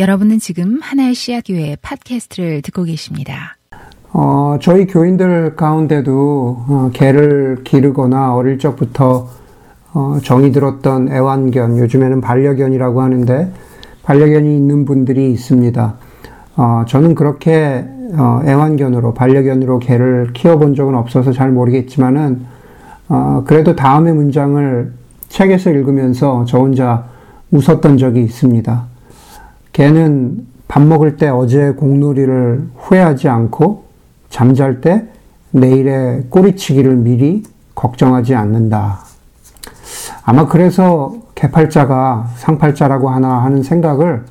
여러분은 지금 하나의 씨앗교회 팟캐스트를 듣고 계십니다. 어, 저희 교인들 가운데도 어, 개를 기르거나 어릴 적부터 어, 정이 들었던 애완견, 요즘에는 반려견이라고 하는데 반려견이 있는 분들이 있습니다. 어, 저는 그렇게 어, 애완견으로 반려견으로 개를 키워본 적은 없어서 잘 모르겠지만은 어, 그래도 다음의 문장을 책에서 읽으면서 저 혼자 웃었던 적이 있습니다. 개는 밥 먹을 때 어제 공놀이를 후회하지 않고 잠잘 때 내일의 꼬리치기를 미리 걱정하지 않는다. 아마 그래서 개팔자가 상팔자라고 하나 하는 생각을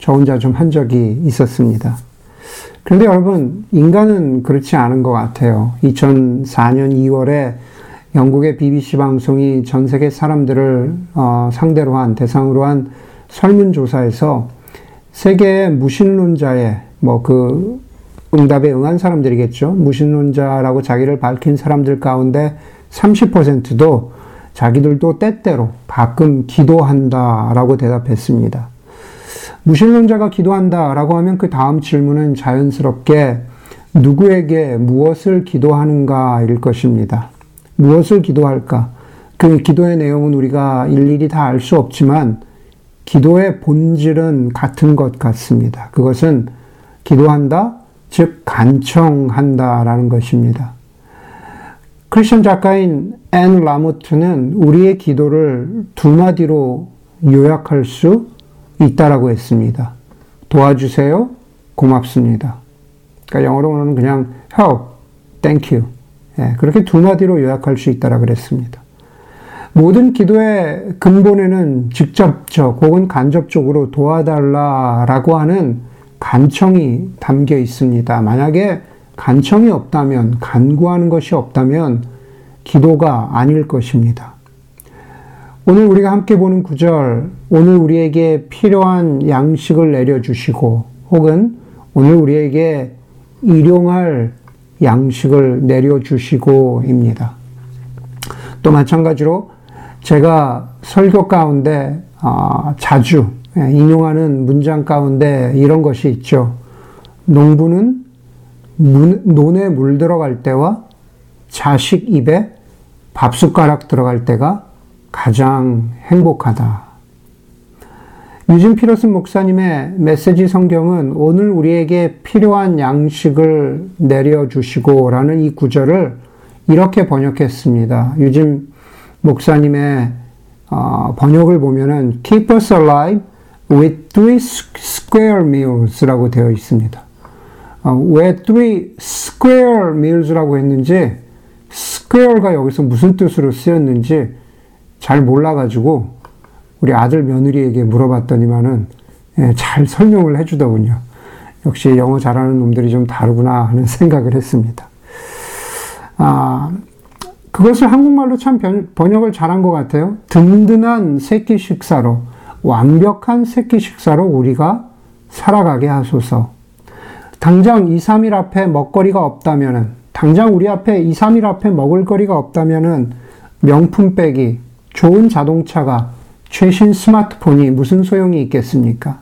저 혼자 좀 한 적이 있었습니다. 그런데 여러분, 인간은 그렇지 않은 것 같아요. 2004년 2월에 영국의 BBC 방송이 전 세계 사람들을 어, 상대로 한, 대상으로 한 설문조사에서 세계의 무신론자의 뭐 그 응답에 응한 사람들이겠죠. 무신론자라고 자기를 밝힌 사람들 가운데 30%도 자기들도 때때로 가끔 기도한다라고 대답했습니다. 무신론자가 기도한다라고 하면 그 다음 질문은 자연스럽게 누구에게 무엇을 기도하는가일 것입니다. 무엇을 기도할까? 그 기도의 내용은 우리가 일일이 다 알 수 없지만 기도의 본질은 같은 것 같습니다. 그것은 기도한다, 즉 간청한다라는 것입니다. 크리스천 작가인 앤 라모트는 우리의 기도를 두 마디로 요약할 수 있다라고 했습니다. 도와주세요. 고맙습니다. 그러니까 영어로는 그냥 help, thank you. 예, 그렇게 두 마디로 요약할 수 있다라 그랬습니다. 모든 기도의 근본에는 직접적 혹은 간접적으로 도와달라라고 하는 간청이 담겨 있습니다. 만약에 간청이 없다면, 간구하는 것이 없다면 기도가 아닐 것입니다. 오늘 우리가 함께 보는 구절, 오늘 우리에게 필요한 양식을 내려주시고, 혹은 오늘 우리에게 일용할 양식을 내려주시고입니다. 또 마찬가지로 제가 설교 가운데 어, 자주 예, 인용하는 문장 가운데 이런 것이 있죠. 농부는 문, 논에 물 들어갈 때와 자식 입에 밥숟가락 들어갈 때가 가장 행복하다. 유진 피러슨 목사님의 메시지 성경은 오늘 우리에게 필요한 양식을 내려주시고 라는 이 구절을 이렇게 번역했습니다. 유진 목사님의 어, 번역을 보면은 keep us alive with three square meals라고 되어 있습니다. 어, 왜 three square meals라고 했는지 square가 여기서 무슨 뜻으로 쓰였는지 잘 몰라가지고 우리 아들 며느리에게 물어봤더니만은 예, 잘 설명을 해주더군요. 역시 영어 잘하는 놈들이 좀 다르구나 하는 생각을 했습니다. 아, 그것을 한국말로 참 번역을 잘한 것 같아요. 든든한 새끼 식사로, 완벽한 새끼 식사로 우리가 살아가게 하소서. 당장 2, 3일 앞에 먹거리가 없다면은, 당장 우리 앞에 2, 3일 앞에 먹을 거리가 없다면은, 명품백이, 좋은 자동차가, 최신 스마트폰이 무슨 소용이 있겠습니까?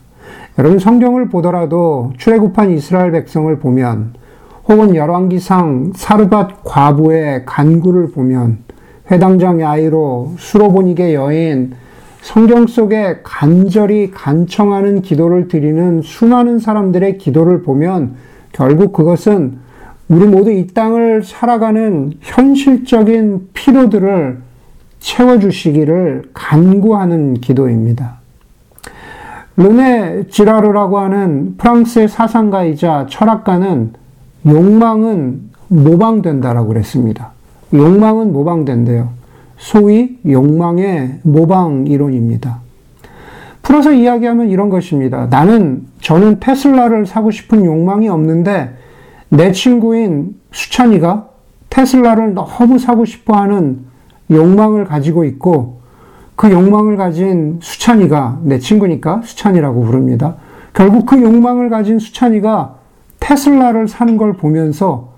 여러분 성경을 보더라도 출애굽한 이스라엘 백성을 보면 혹은 열왕기상 사르밧 과부의 간구를 보면 회당장 야이로 수로보닉의 여인 성경 속에 간절히 간청하는 기도를 드리는 수많은 사람들의 기도를 보면 결국 그것은 우리 모두 이 땅을 살아가는 현실적인 필요들을 채워주시기를 간구하는 기도입니다. 르네 지라르라고 하는 프랑스의 사상가이자 철학가는 욕망은 모방된다라고 그랬습니다. 욕망은 모방된대요. 소위 욕망의 모방 이론입니다. 풀어서 이야기하면 이런 것입니다. 나는, 저는 테슬라를 사고 싶은 욕망이 없는데 내 친구인 수찬이가 테슬라를 너무 사고 싶어 하는 욕망을 가지고 있고 그 욕망을 가진 수찬이가 내 친구니까 수찬이라고 부릅니다. 결국 그 욕망을 가진 수찬이가 테슬라를 사는 걸 보면서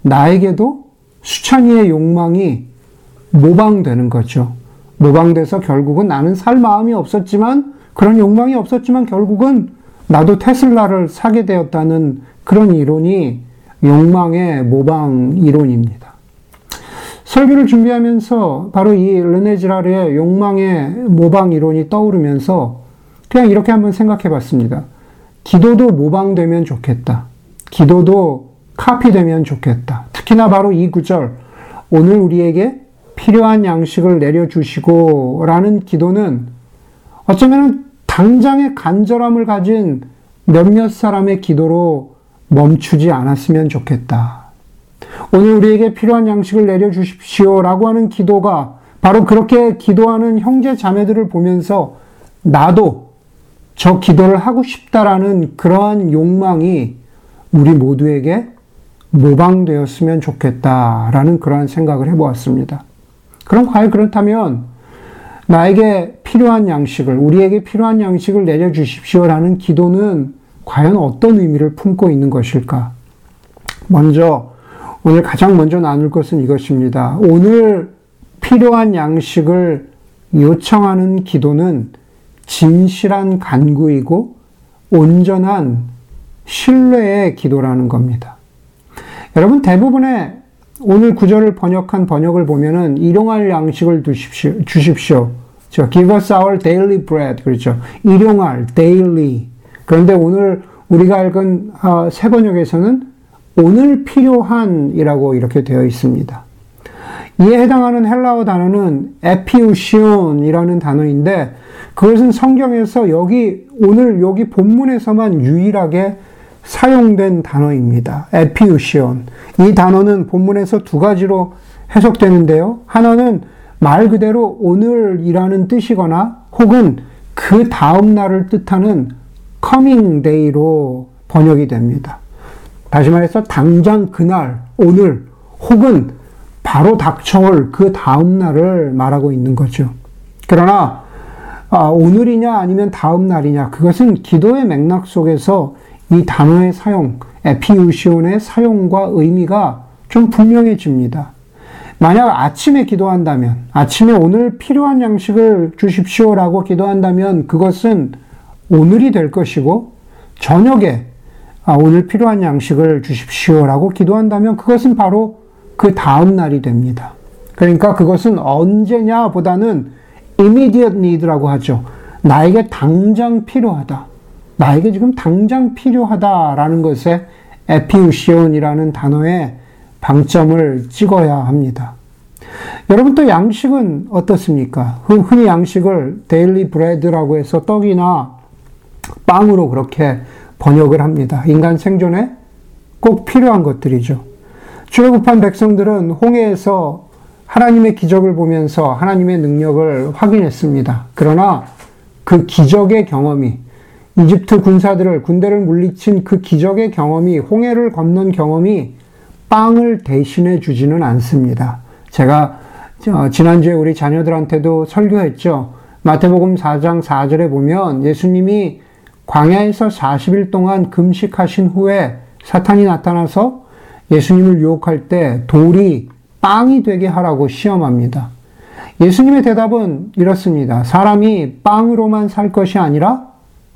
나에게도 수찬이의 욕망이 모방되는 거죠. 모방돼서 결국은 나는 살 마음이 없었지만 그런 욕망이 없었지만 결국은 나도 테슬라를 사게 되었다는 그런 이론이 욕망의 모방 이론입니다. 설교를 준비하면서 바로 이 르네 지라르의 욕망의 모방 이론이 떠오르면서 그냥 이렇게 한번 생각해 봤습니다. 기도도 모방되면 좋겠다. 기도도 카피되면 좋겠다. 특히나 바로 이 구절, 오늘 우리에게 필요한 양식을 내려주시고 라는 기도는 어쩌면 당장의 간절함을 가진 몇몇 사람의 기도로 멈추지 않았으면 좋겠다. 오늘 우리에게 필요한 양식을 내려주십시오 라고 하는 기도가 바로 그렇게 기도하는 형제 자매들을 보면서 나도 저 기도를 하고 싶다라는 그러한 욕망이 우리 모두에게 모방되었으면 좋겠다라는 그러한 생각을 해보았습니다. 그럼 과연 그렇다면 나에게 필요한 양식을, 우리에게 필요한 양식을 내려주십시오라는 기도는 과연 어떤 의미를 품고 있는 것일까? 먼저, 오늘 가장 먼저 나눌 것은 이것입니다. 오늘 필요한 양식을 요청하는 기도는 진실한 간구이고 온전한 신뢰의 기도라는 겁니다. 여러분 대부분의 오늘 구절을 번역한 번역을 보면은 일용할 양식을 두십시오, 주십시오. 저 give us our daily bread 그렇죠. 일용할 daily. 그런데 오늘 우리가 읽은 어, 새 번역에서는 오늘 필요한이라고 이렇게 되어 있습니다. 이에 해당하는 헬라어 단어는 에피우시온이라는 단어인데 그것은 성경에서 여기 오늘 여기 본문에서만 유일하게 사용된 단어입니다. 에피우시온. 이 단어는 본문에서 두 가지로 해석되는데요. 하나는 말 그대로 오늘이라는 뜻이거나 혹은 그 다음 날을 뜻하는 coming day로 번역이 됩니다. 다시 말해서 당장 그날, 오늘 혹은 바로 닥쳐올 그 다음 날을 말하고 있는 거죠. 그러나 아, 오늘이냐 아니면 다음 날이냐 그것은 기도의 맥락 속에서 이 단어의 사용, 에피우시온의 사용과 의미가 좀 분명해집니다. 만약 아침에 기도한다면, 아침에 오늘 필요한 양식을 주십시오라고 기도한다면 그것은 오늘이 될 것이고, 저녁에 아, 오늘 필요한 양식을 주십시오라고 기도한다면 그것은 바로 그 다음 날이 됩니다. 그러니까 그것은 언제냐 보다는 immediate need라고 하죠. 나에게 당장 필요하다. 나에게 지금 당장 필요하다라는 것에 에피우시온이라는 단어에 방점을 찍어야 합니다. 여러분 또 양식은 어떻습니까? 흔히 양식을 daily bread라고 해서 떡이나 빵으로 그렇게 번역을 합니다. 인간 생존에 꼭 필요한 것들이죠. 출애굽한 백성들은 홍해에서 하나님의 기적을 보면서 하나님의 능력을 확인했습니다. 그러나 그 기적의 경험이 이집트 군사들을 군대를 물리친 그 기적의 경험이 홍해를 건넌 경험이 빵을 대신해 주지는 않습니다. 제가 지난주에 우리 자녀들한테도 설교했죠. 마태복음 4장 4절에 보면 예수님이 광야에서 40일 동안 금식하신 후에 사탄이 나타나서 예수님을 유혹할 때 돌이 빵이 되게 하라고 시험합니다. 예수님의 대답은 이렇습니다. 사람이 빵으로만 살 것이 아니라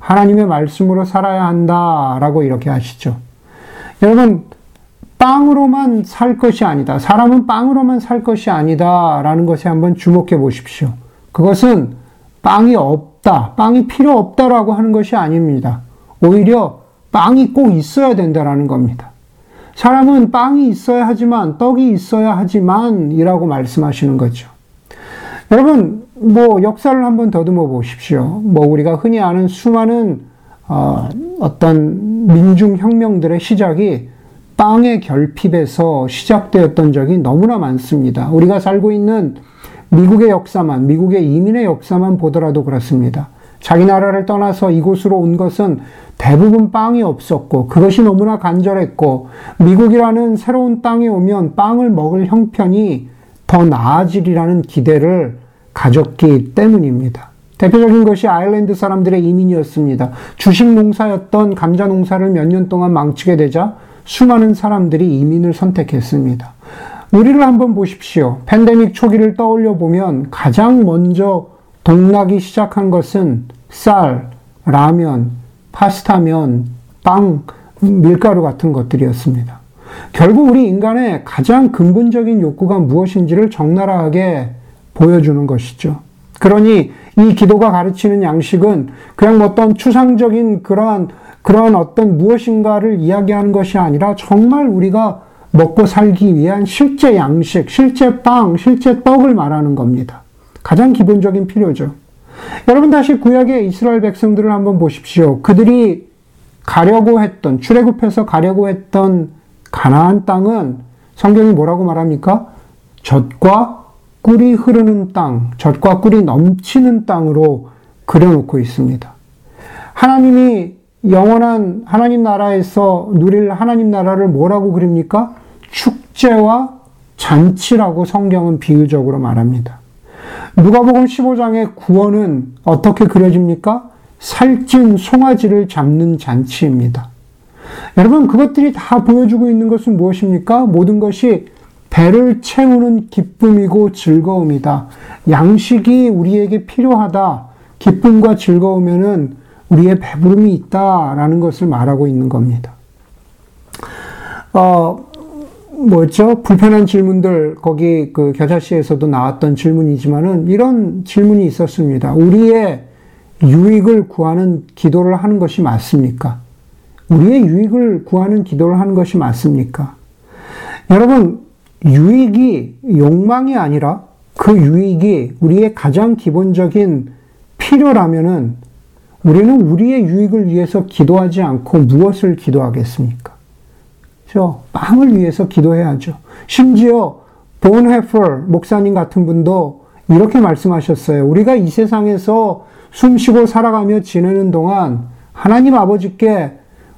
하나님의 말씀으로 살아야 한다라고 이렇게 하시죠. 여러분, 빵으로만 살 것이 아니다. 사람은 빵으로만 살 것이 아니다라는 것에 한번 주목해 보십시오. 그것은 빵이 없다, 빵이 필요 없다라고 하는 것이 아닙니다. 오히려 빵이 꼭 있어야 된다라는 겁니다. 사람은 빵이 있어야 하지만 떡이 있어야 하지만 이라고 말씀하시는 거죠. 여러분 뭐 역사를 한번 더듬어 보십시오. 뭐 우리가 흔히 아는 수많은 어, 어떤 민중 혁명들의 시작이 빵의 결핍에서 시작되었던 적이 너무나 많습니다. 우리가 살고 있는 미국의 역사만, 미국의 이민의 역사만 보더라도 그렇습니다. 자기 나라를 떠나서 이곳으로 온 것은 대부분 빵이 없었고, 그것이 너무나 간절했고, 미국이라는 새로운 땅에 오면 빵을 먹을 형편이 더 나아지리라는 기대를 가졌기 때문입니다. 대표적인 것이 아일랜드 사람들의 이민이었습니다. 주식 농사였던 감자 농사를 몇 년 동안 망치게 되자 수많은 사람들이 이민을 선택했습니다. 우리를 한번 보십시오. 팬데믹 초기를 떠올려 보면 가장 먼저 동나기 시작한 것은 쌀, 라면, 파스타면, 빵, 밀가루 같은 것들이었습니다. 결국 우리 인간의 가장 근본적인 욕구가 무엇인지를 적나라하게 보여주는 것이죠. 그러니 이 기도가 가르치는 양식은 그냥 어떤 추상적인 그러한 그런 어떤 무엇인가를 이야기하는 것이 아니라 정말 우리가 먹고 살기 위한 실제 양식, 실제 빵, 실제 떡을 말하는 겁니다. 가장 기본적인 필요죠. 여러분 다시 구약의 이스라엘 백성들을 한번 보십시오. 그들이 가려고 했던 출애굽해서 가려고 했던 가나안 땅은 성경이 뭐라고 말합니까? 젖과 꿀이 흐르는 땅, 젖과 꿀이 넘치는 땅으로 그려놓고 있습니다. 하나님이 영원한 하나님 나라에서 누릴 하나님 나라를 뭐라고 그립니까? 축제와 잔치라고 성경은 비유적으로 말합니다. 누가복음 15장의 구원은 어떻게 그려집니까? 살찐 송아지를 잡는 잔치입니다. 여러분, 그것들이 다 보여주고 있는 것은 무엇입니까? 모든 것이 배를 채우는 기쁨이고 즐거움이다. 양식이 우리에게 필요하다. 기쁨과 즐거우면은 우리의 배부름이 있다라는 것을 말하고 있는 겁니다. 어, 뭐였죠? 불편한 질문들, 거기 그 겨자씨에서도 나왔던 질문이지만은 이런 질문이 있었습니다. 우리의 유익을 구하는 기도를 하는 것이 맞습니까? 우리의 유익을 구하는 기도를 하는 것이 맞습니까? 여러분, 유익이 욕망이 아니라 그 유익이 우리의 가장 기본적인 필요라면은 우리는 우리의 유익을 위해서 기도하지 않고 무엇을 기도하겠습니까? 저 빵을 위해서 기도해야죠. 심지어 본 헤퍼 목사님 같은 분도 이렇게 말씀하셨어요. 우리가 이 세상에서 숨쉬고 살아가며 지내는 동안 하나님 아버지께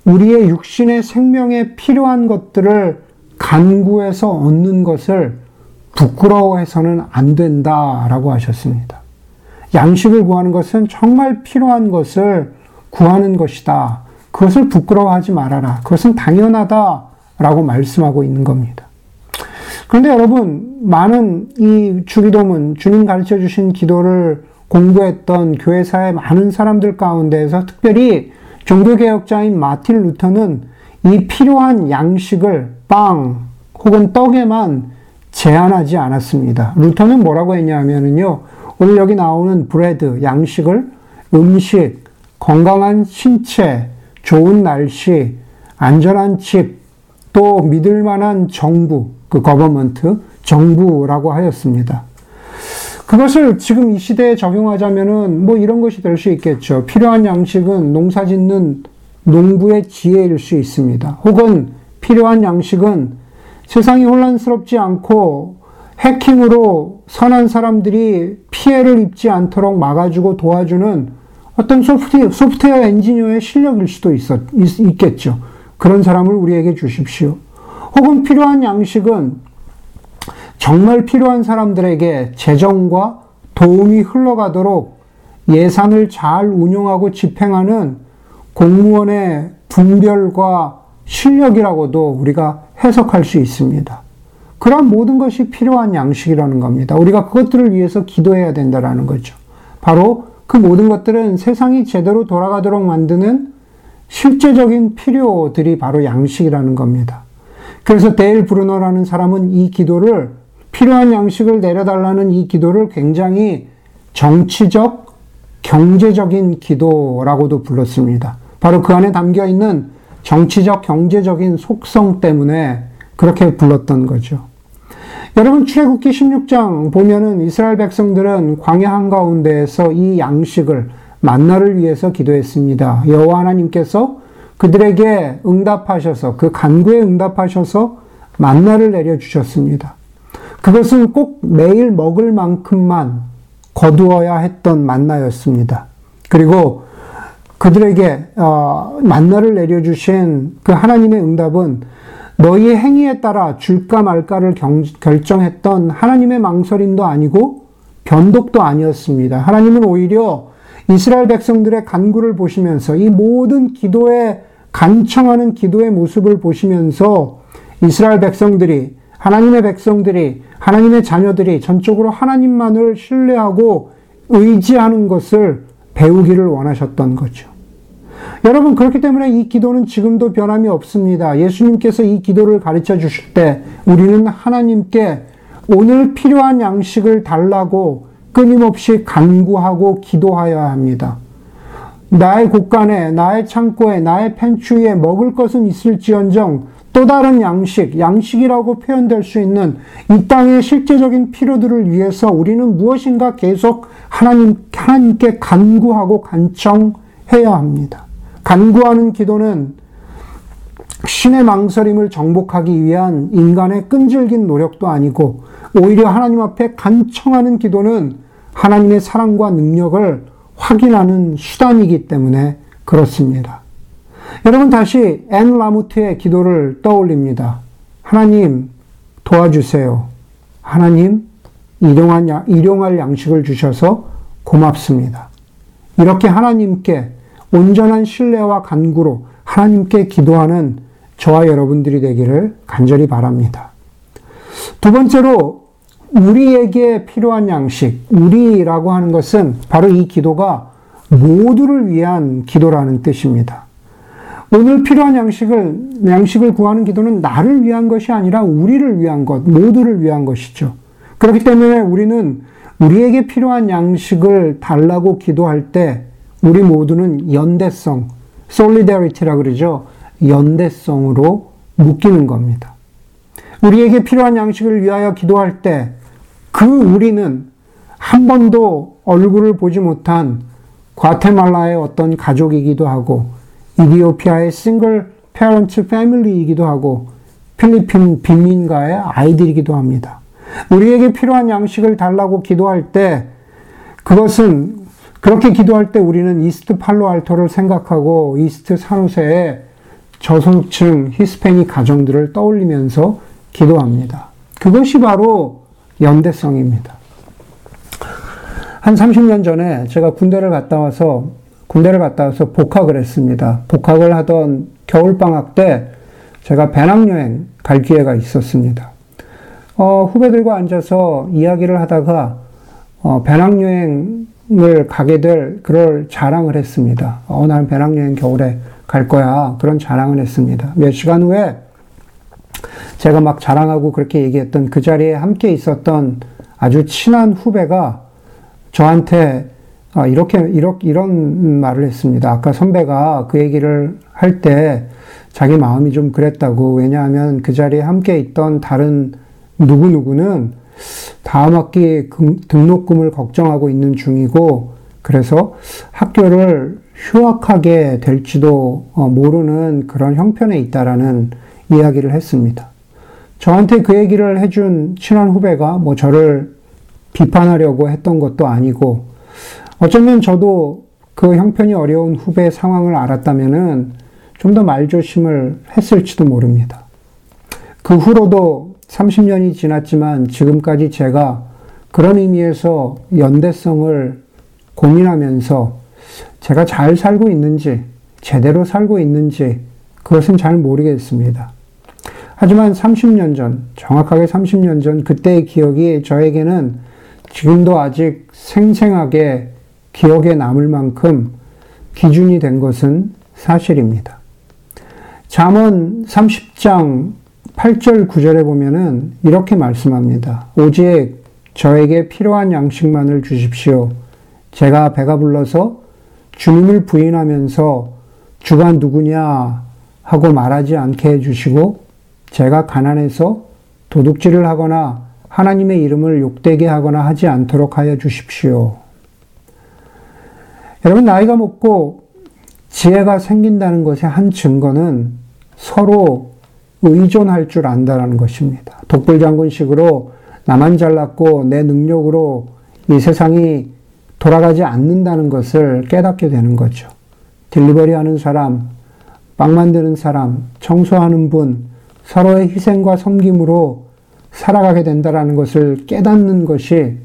우리의 육신의 생명에 필요한 것들을 간구해서 얻는 것을 부끄러워해서는 안 된다라고 하셨습니다. 양식을 구하는 것은 정말 필요한 것을 구하는 것이다. 그것을 부끄러워하지 말아라. 그것은 당연하다라고 말씀하고 있는 겁니다. 그런데 여러분, 많은 이 주기도문, 주님 가르쳐 주신 기도를 공부했던 교회사의 많은 사람들 가운데에서 특별히 종교개혁자인 마틴 루터는 이 필요한 양식을 빵 혹은 떡에만 제한하지 않았습니다. 루터는 뭐라고 했냐면요. 오늘 여기 나오는 bread, 양식을 음식, 건강한 신체, 좋은 날씨, 안전한 집, 또 믿을 만한 정부, 그 government, 정부라고 하였습니다. 그것을 지금 이 시대에 적용하자면은 뭐 이런 것이 될 수 있겠죠. 필요한 양식은 농사 짓는 농부의 지혜일 수 있습니다. 혹은 필요한 양식은 세상이 혼란스럽지 않고 해킹으로 선한 사람들이 피해를 입지 않도록 막아주고 도와주는 어떤 소프트웨어, 소프트웨어 엔지니어의 실력일 수도 있었, 있, 겠죠 그런 사람을 우리에게 주십시오. 혹은 필요한 양식은 정말 필요한 사람들에게 재정과 도움이 흘러가도록 예산을 잘 운용하고 집행하는 공무원의 분별과 실력이라고도 우리가 해석할 수 있습니다. 그런 모든 것이 필요한 양식이라는 겁니다. 우리가 그것들을 위해서 기도해야 된다라는 거죠. 바로 그 모든 것들은 세상이 제대로 돌아가도록 만드는 실제적인 필요들이 바로 양식이라는 겁니다. 그래서 데일 브루너라는 사람은 이 기도를 필요한 양식을 내려달라는 이 기도를 굉장히 정치적, 경제적인 기도라고도 불렀습니다. 바로 그 안에 담겨 있는 정치적, 경제적인 속성 때문에 그렇게 불렀던 거죠. 여러분 출애굽기 16장 보면은 이스라엘 백성들은 광야 한가운데에서 이 양식을 만나를 위해서 기도했습니다. 여호와 하나님께서 그들에게 응답하셔서 그 간구에 응답하셔서 만나를 내려 주셨습니다. 그것은 꼭 매일 먹을 만큼만 거두어야 했던 만나였습니다. 그리고 그들에게 어, 만나를 내려주신 그 하나님의 응답은 너희의 행위에 따라 줄까 말까를 경, 결정했던 하나님의 망설임도 아니고 변덕도 아니었습니다. 하나님은 오히려 이스라엘 백성들의 간구를 보시면서 이 모든 기도에 간청하는 기도의 모습을 보시면서 이스라엘 백성들이 하나님의 백성들이 하나님의 자녀들이 전적으로 하나님만을 신뢰하고 의지하는 것을 배우기를 원하셨던 거죠. 여러분, 그렇기 때문에 이 기도는 지금도 변함이 없습니다. 예수님께서 이 기도를 가르쳐 주실 때 우리는 하나님께 오늘 필요한 양식을 달라고 끊임없이 간구하고 기도하여야 합니다. 나의 곳간에, 나의 창고에, 나의 펜추에 먹을 것은 있을지언정 또 다른 양식, 양식이라고 표현될 수 있는 이 땅의 실제적인 필요들을 위해서 우리는 무엇인가 계속 하나님, 하나님께 간구하고 간청해야 합니다. 간구하는 기도는 신의 망설임을 정복하기 위한 인간의 끈질긴 노력도 아니고 오히려 하나님 앞에 간청하는 기도는 하나님의 사랑과 능력을 확인하는 수단이기 때문에 그렇습니다. 여러분 다시 앤 라모트의 기도를 떠올립니다. 하나님 도와주세요. 하나님 일용한, 일용할 양식을 주셔서 고맙습니다. 이렇게 하나님께 온전한 신뢰와 간구로 하나님께 기도하는 저와 여러분들이 되기를 간절히 바랍니다. 두 번째로 우리에게 필요한 양식, 우리라고 하는 것은 바로 이 기도가 모두를 위한 기도라는 뜻입니다. 오늘 필요한 양식을, 양식을 구하는 기도는 나를 위한 것이 아니라 우리를 위한 것, 모두를 위한 것이죠. 그렇기 때문에 우리는 우리에게 필요한 양식을 달라고 기도할 때 우리 모두는 연대성, solidarity라 그러죠. 연대성으로 묶이는 겁니다. 우리에게 필요한 양식을 위하여 기도할 때 그 우리는 한 번도 얼굴을 보지 못한 과테말라의 어떤 가족이기도 하고 이디오피아의 싱글 페런츠 패밀리이기도 하고 필리핀 빈민가의 아이들이기도 합니다. 우리에게 필요한 양식을 달라고 기도할 때 그것은 그렇게 기도할 때 우리는 이스트 팔로알토를 생각하고 이스트 산호세의 저소득층 히스패닉 가정들을 떠올리면서 기도합니다. 그것이 바로 연대성입니다. 한 30년 전에 제가 군대를 갔다 와서 군대를 갔다 와서 복학을 했습니다. 복학을 하던 겨울방학 때 제가 배낭여행 갈 기회가 있었습니다. 어, 후배들과 앉아서 이야기를 하다가 어, 배낭여행을 가게 될 그럴 자랑을 했습니다. 어, 나는 배낭여행 겨울에 갈 거야. 그런 자랑을 했습니다. 몇 시간 후에 제가 막 자랑하고 그렇게 얘기했던 그 자리에 함께 있었던 아주 친한 후배가 저한테 아, 이렇게, 이렇게, 이런 말을 했습니다. 아까 선배가 그 얘기를 할 때 자기 마음이 좀 그랬다고. 왜냐하면 그 자리에 함께 있던 다른 누구누구는 다음 학기 등록금을 걱정하고 있는 중이고, 그래서 학교를 휴학하게 될지도 어, 모르는 그런 형편에 있다라는 이야기를 했습니다. 저한테 그 얘기를 해준 친한 후배가 뭐 저를 비판하려고 했던 것도 아니고, 어쩌면 저도 그 형편이 어려운 후배 상황을 알았다면은 좀 더 말조심을 했을지도 모릅니다. 그 후로도 30년이 지났지만 지금까지 제가 그런 의미에서 연대성을 고민하면서 제가 잘 살고 있는지, 제대로 살고 있는지, 그것은 잘 모르겠습니다. 하지만 30년 전, 정확하게 30년 전, 그때의 기억이 저에게는 지금도 아직 생생하게 기억에 남을 만큼 기준이 된 것은 사실입니다. 잠언 30장 8절 9절에 보면은 이렇게 말씀합니다. 오직 저에게 필요한 양식만을 주십시오. 제가 배가 불러서 주님을 부인하면서 주가 누구냐 하고 말하지 않게 해주시고 제가 가난해서 도둑질을 하거나 하나님의 이름을 욕되게 하거나 하지 않도록 하여 주십시오. 여러분, 나이가 먹고 지혜가 생긴다는 것의 한 증거는 서로 의존할 줄 안다는 것입니다. 독불장군식으로 나만 잘났고 내 능력으로 이 세상이 돌아가지 않는다는 것을 깨닫게 되는 거죠. 딜리버리 하는 사람, 빵 만드는 사람, 청소하는 분, 서로의 희생과 섬김으로 살아가게 된다는 것을 깨닫는 것이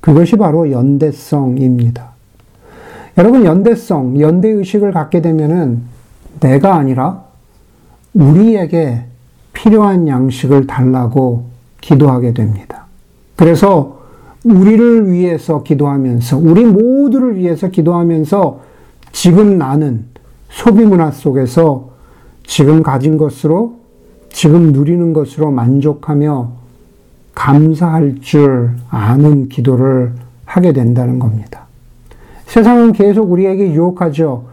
그것이 바로 연대성입니다. 여러분, 연대성, 연대 의식을 갖게 되면은 내가 아니라 우리에게 필요한 양식을 달라고 기도하게 됩니다. 그래서 우리를 위해서 기도하면서, 우리 모두를 위해서 기도하면서 지금 나는 소비 문화 속에서 지금 가진 것으로, 지금 누리는 것으로 만족하며 감사할 줄 아는 기도를 하게 된다는 겁니다. 세상은 계속 우리에게 유혹하죠.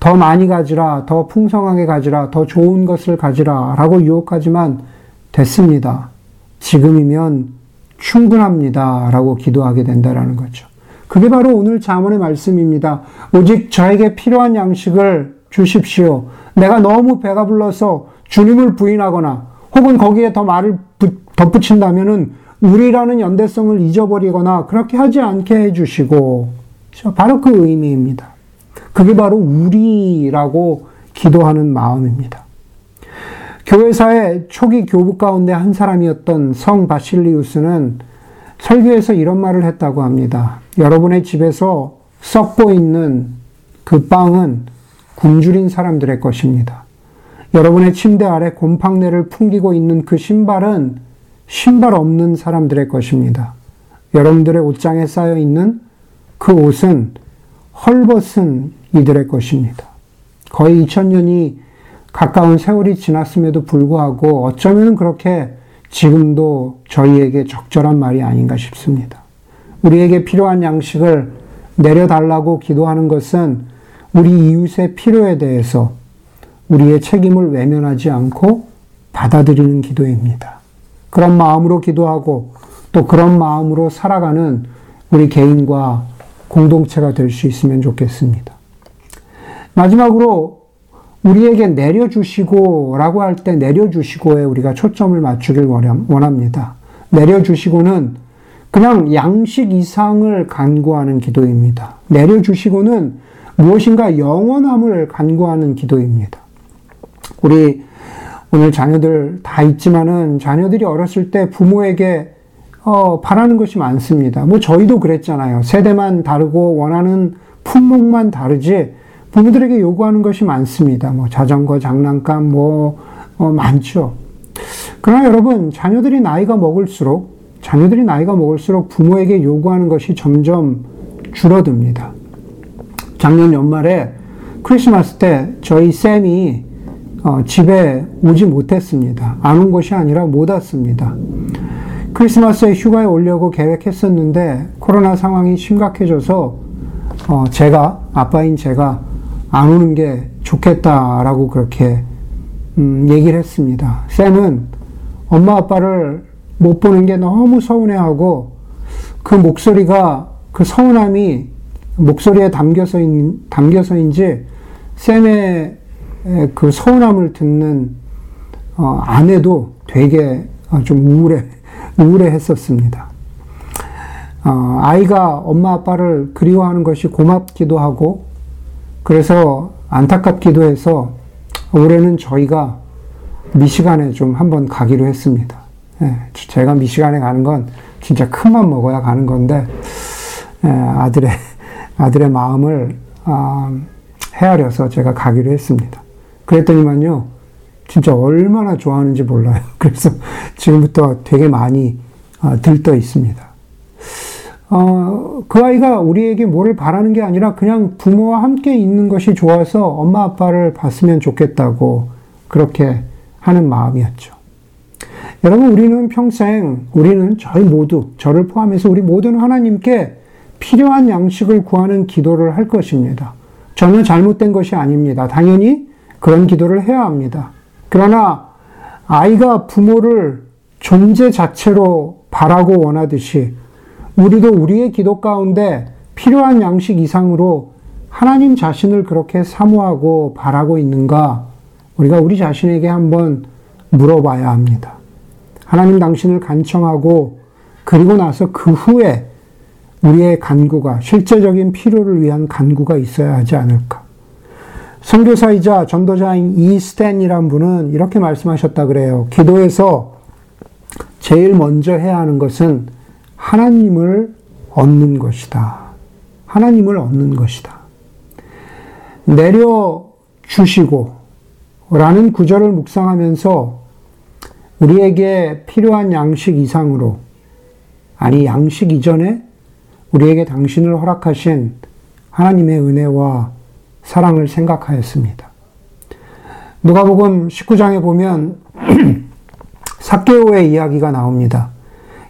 더 많이 가지라, 더 풍성하게 가지라, 더 좋은 것을 가지라 라고 유혹하지만 됐습니다. 지금이면 충분합니다. 라고 기도하게 된다라는 거죠. 그게 바로 오늘 자문의 말씀입니다. 오직 저에게 필요한 양식을 주십시오. 내가 너무 배가 불러서 주님을 부인하거나 혹은 거기에 더 말을 덧붙인다면은 우리라는 연대성을 잊어버리거나 그렇게 하지 않게 해주시고 바로 그 의미입니다. 그게 바로 우리라고 기도하는 마음입니다. 교회사의 초기 교부 가운데 한 사람이었던 성 바실리우스는 설교에서 이런 말을 했다고 합니다. 여러분의 집에서 썩고 있는 그 빵은 굶주린 사람들의 것입니다. 여러분의 침대 아래 곰팡내를 풍기고 있는 그 신발은 신발 없는 사람들의 것입니다. 여러분들의 옷장에 쌓여 있는 그 옷은 헐벗은 이들의 것입니다. 거의 2000년이 가까운 세월이 지났음에도 불구하고 어쩌면 그렇게 지금도 저희에게 적절한 말이 아닌가 싶습니다. 우리에게 필요한 양식을 내려달라고 기도하는 것은 우리 이웃의 필요에 대해서 우리의 책임을 외면하지 않고 받아들이는 기도입니다. 그런 마음으로 기도하고 또 그런 마음으로 살아가는 우리 개인과 공동체가 될 수 있으면 좋겠습니다. 마지막으로 우리에게 내려주시고 라고 할 때 내려주시고에 우리가 초점을 맞추길 원합니다. 내려주시고는 그냥 양식 이상을 간구하는 기도입니다. 내려주시고는 무엇인가 영원함을 간구하는 기도입니다. 우리 오늘 자녀들 다 있지만은 자녀들이 어렸을 때 부모에게 어, 바라는 것이 많습니다. 뭐 저희도 그랬잖아요. 세대만 다르고 원하는 품목만 다르지 부모들에게 요구하는 것이 많습니다. 뭐 자전거, 장난감, 뭐, 어, 많죠. 그러나 여러분, 자녀들이 나이가 먹을수록, 자녀들이 나이가 먹을수록 부모에게 요구하는 것이 점점 줄어듭니다. 작년 연말에 크리스마스 때 저희 쌤이 어, 집에 오지 못했습니다. 안 온 것이 아니라 못 왔습니다. 크리스마스에 휴가에 오려고 계획했었는데 코로나 상황이 심각해져서 어, 제가 아빠인 제가 안 오는 게 좋겠다라고 그렇게 음, 얘기를 했습니다. 쌤은 엄마 아빠를 못 보는 게 너무 서운해하고 그 목소리가 그 서운함이 목소리에 담겨서 인, 담겨서인지 쌤의 그 서운함을 듣는 어, 아내도 되게 어, 좀 우울해 우울해 했었습니다. 어, 아이가 엄마 아빠를 그리워하는 것이 고맙기도 하고 그래서 안타깝기도 해서 올해는 저희가 미시간에 좀 한번 가기로 했습니다. 예, 제가 미시간에 가는 건 진짜 큰맘 먹어야 가는 건데 예, 아들의 아들의 마음을 아, 헤아려서 제가 가기로 했습니다. 그랬더니만요, 진짜 얼마나 좋아하는지 몰라요. 그래서 지금부터 되게 많이 아, 들떠 있습니다. 어, 그 아이가 우리에게 뭐를 바라는 게 아니라 그냥 부모와 함께 있는 것이 좋아서 엄마 아빠를 봤으면 좋겠다고 그렇게 하는 마음이었죠. 여러분, 우리는 평생, 우리는 저희 모두, 저를 포함해서 우리 모두는 하나님께 필요한 양식을 구하는 기도를 할 것입니다. 전혀 잘못된 것이 아닙니다. 당연히 그런 기도를 해야 합니다. 그러나 아이가 부모를 존재 자체로 바라고 원하듯이 우리도 우리의 기도 가운데 필요한 양식 이상으로 하나님 자신을 그렇게 사모하고 바라고 있는가 우리가 우리 자신에게 한번 물어봐야 합니다. 하나님 당신을 간청하고 그리고 나서 그 후에 우리의 간구가 실제적인 필요를 위한 간구가 있어야 하지 않을까. 선교사이자 전도자인 이스탠이란 분은 이렇게 말씀하셨다 그래요. 기도에서 제일 먼저 해야 하는 것은 하나님을 얻는 것이다. 하나님을 얻는 것이다. 내려 주시고 라는 구절을 묵상하면서 우리에게 필요한 양식 이상으로 아니 양식 이전에 우리에게 당신을 허락하신 하나님의 은혜와 사랑을 생각하였습니다. 누가복음 19장에 보면 삭개오의 이야기가 나옵니다.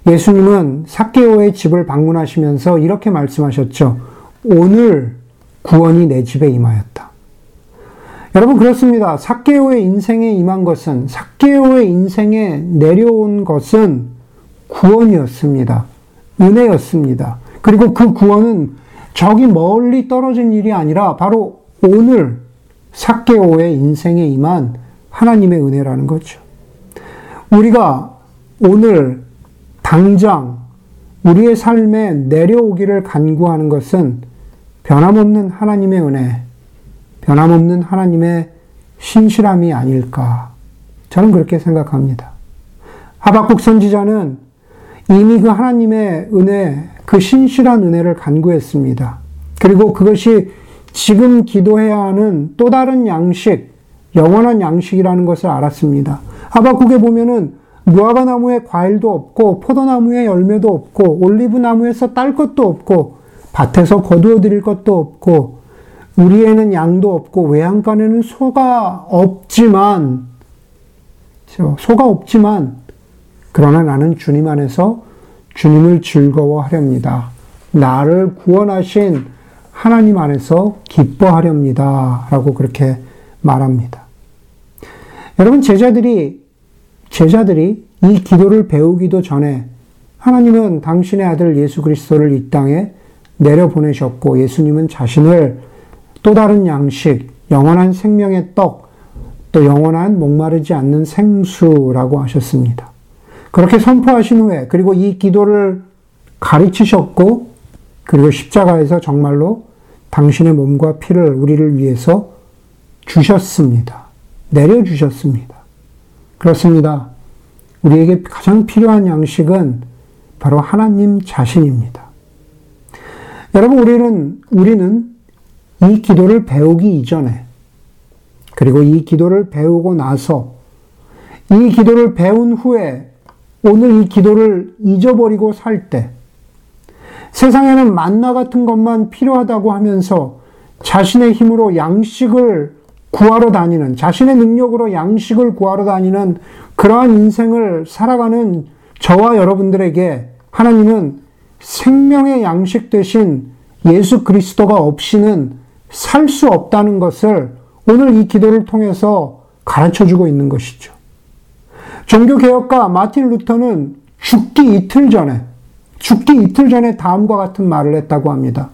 예수님은 삭개오의 집을 방문하시면서 이렇게 말씀하셨죠. 오늘 구원이 내 집에 임하였다. 여러분 그렇습니다. 삭개오의 인생에 임한 것은 삭개오의 인생에 내려온 것은 구원이었습니다. 은혜였습니다. 그리고 그 구원은 저기 멀리 떨어진 일이 아니라 바로 오늘 삭개오의 인생에 임한 하나님의 은혜라는 거죠. 우리가 오늘 당장 우리의 삶에 내려오기를 간구하는 것은 변함없는 하나님의 은혜, 변함없는 하나님의 신실함이 아닐까. 저는 그렇게 생각합니다. 하박국 선지자는 이미 그 하나님의 은혜, 그 신실한 은혜를 간구했습니다. 그리고 그것이 지금 기도해야 하는 또 다른 양식, 영원한 양식이라는 것을 알았습니다. 하박국에 보면은 무화과 나무에 과일도 없고 포도나무에 열매도 없고 올리브 나무에서 딸 것도 없고 밭에서 거두어 드릴 것도 없고 우리에는 양도 없고 외양간에는 소가 없지만 소가 없지만 그러나 나는 주님 안에서 주님을 즐거워하렵니다. 나를 구원하신 하나님 안에서 기뻐하렵니다. 라고 그렇게 말합니다. 여러분, 제자들이, 제자들이 이 기도를 배우기도 전에 하나님은 당신의 아들 예수 그리스도를 이 땅에 내려보내셨고 예수님은 자신을 또 다른 양식, 영원한 생명의 떡, 또 영원한 목마르지 않는 생수라고 하셨습니다. 그렇게 선포하신 후에 그리고 이 기도를 가르치셨고 그리고 십자가에서 정말로 당신의 몸과 피를 우리를 위해서 주셨습니다. 내려주셨습니다. 그렇습니다. 우리에게 가장 필요한 양식은 바로 하나님 자신입니다. 여러분, 우리는, 우리는 이 기도를 배우기 이전에, 그리고 이 기도를 배우고 나서, 이 기도를 배운 후에, 오늘 이 기도를 잊어버리고 살 때, 세상에는 만나 같은 것만 필요하다고 하면서 자신의 힘으로 양식을 구하러 다니는, 자신의 능력으로 양식을 구하러 다니는 그러한 인생을 살아가는 저와 여러분들에게 하나님은 생명의 양식 대신 예수 그리스도가 없이는 살 수 없다는 것을 오늘 이 기도를 통해서 가르쳐 주고 있는 것이죠. 종교개혁가 마틴 루터는 죽기 이틀 전에, 죽기 이틀 전에 다음과 같은 말을 했다고 합니다.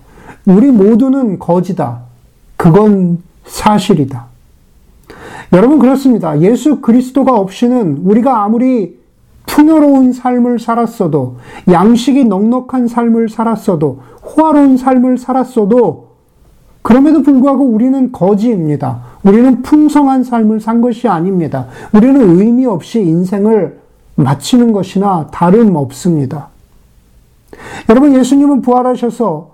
우리 모두는 거지다. 그건 사실이다. 여러분 그렇습니다. 예수 그리스도가 없이는 우리가 아무리 풍요로운 삶을 살았어도, 양식이 넉넉한 삶을 살았어도, 호화로운 삶을 살았어도, 그럼에도 불구하고 우리는 거지입니다. 우리는 풍성한 삶을 산 것이 아닙니다. 우리는 의미 없이 인생을 마치는 것이나 다름없습니다. 여러분, 예수님은 부활하셔서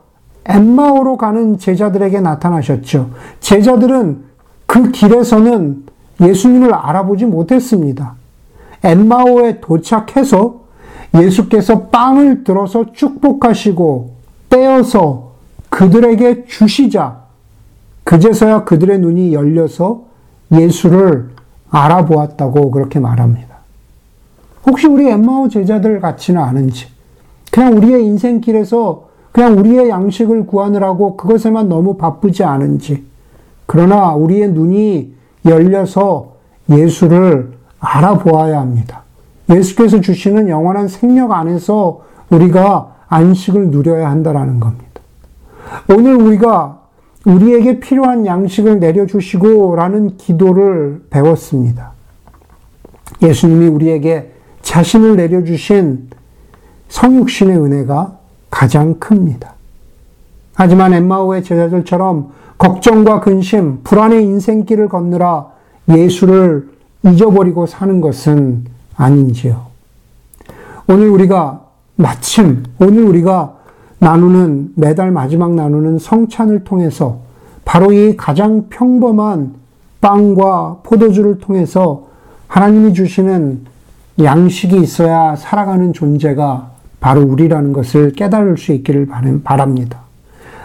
엠마오로 가는 제자들에게 나타나셨죠. 제자들은 그 길에서는 예수님을 알아보지 못했습니다. 엠마오에 도착해서 예수께서 빵을 들어서 축복하시고 떼어서 그들에게 주시자 그제서야 그들의 눈이 열려서 예수를 알아보았다고 그렇게 말합니다. 혹시 우리 엠마오 제자들 같지는 않은지 그냥 우리의 인생길에서 그냥 우리의 양식을 구하느라고 그것에만 너무 바쁘지 않은지 그러나 우리의 눈이 열려서 예수를 알아보아야 합니다. 예수께서 주시는 영원한 생명 안에서 우리가 안식을 누려야 한다라는 겁니다. 오늘 우리가 우리에게 필요한 양식을 내려주시고 라는 기도를 배웠습니다. 예수님이 우리에게 자신을 내려주신 성육신의 은혜가 가장 큽니다. 하지만 엠마오의 제자들처럼 걱정과 근심, 불안의 인생길을 걷느라 예수를 잊어버리고 사는 것은 아닌지요. 오늘 우리가 마침 오늘 우리가 나누는 매달 마지막 나누는 성찬을 통해서 바로 이 가장 평범한 빵과 포도주를 통해서 하나님이 주시는 양식이 있어야 살아가는 존재가 바로 우리라는 것을 깨달을 수 있기를 바랍니다.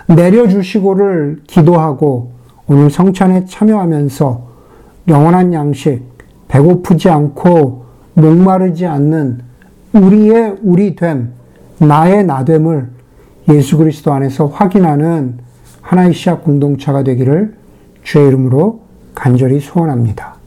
내려주시고를 기도하고 오늘 성찬에 참여하면서 영원한 양식, 배고프지 않고 목마르지 않는 우리의 우리됨, 나의 나됨을 예수 그리스도 안에서 확인하는 하나의 시약 공동체가 되기를 주의 이름으로 간절히 소원합니다.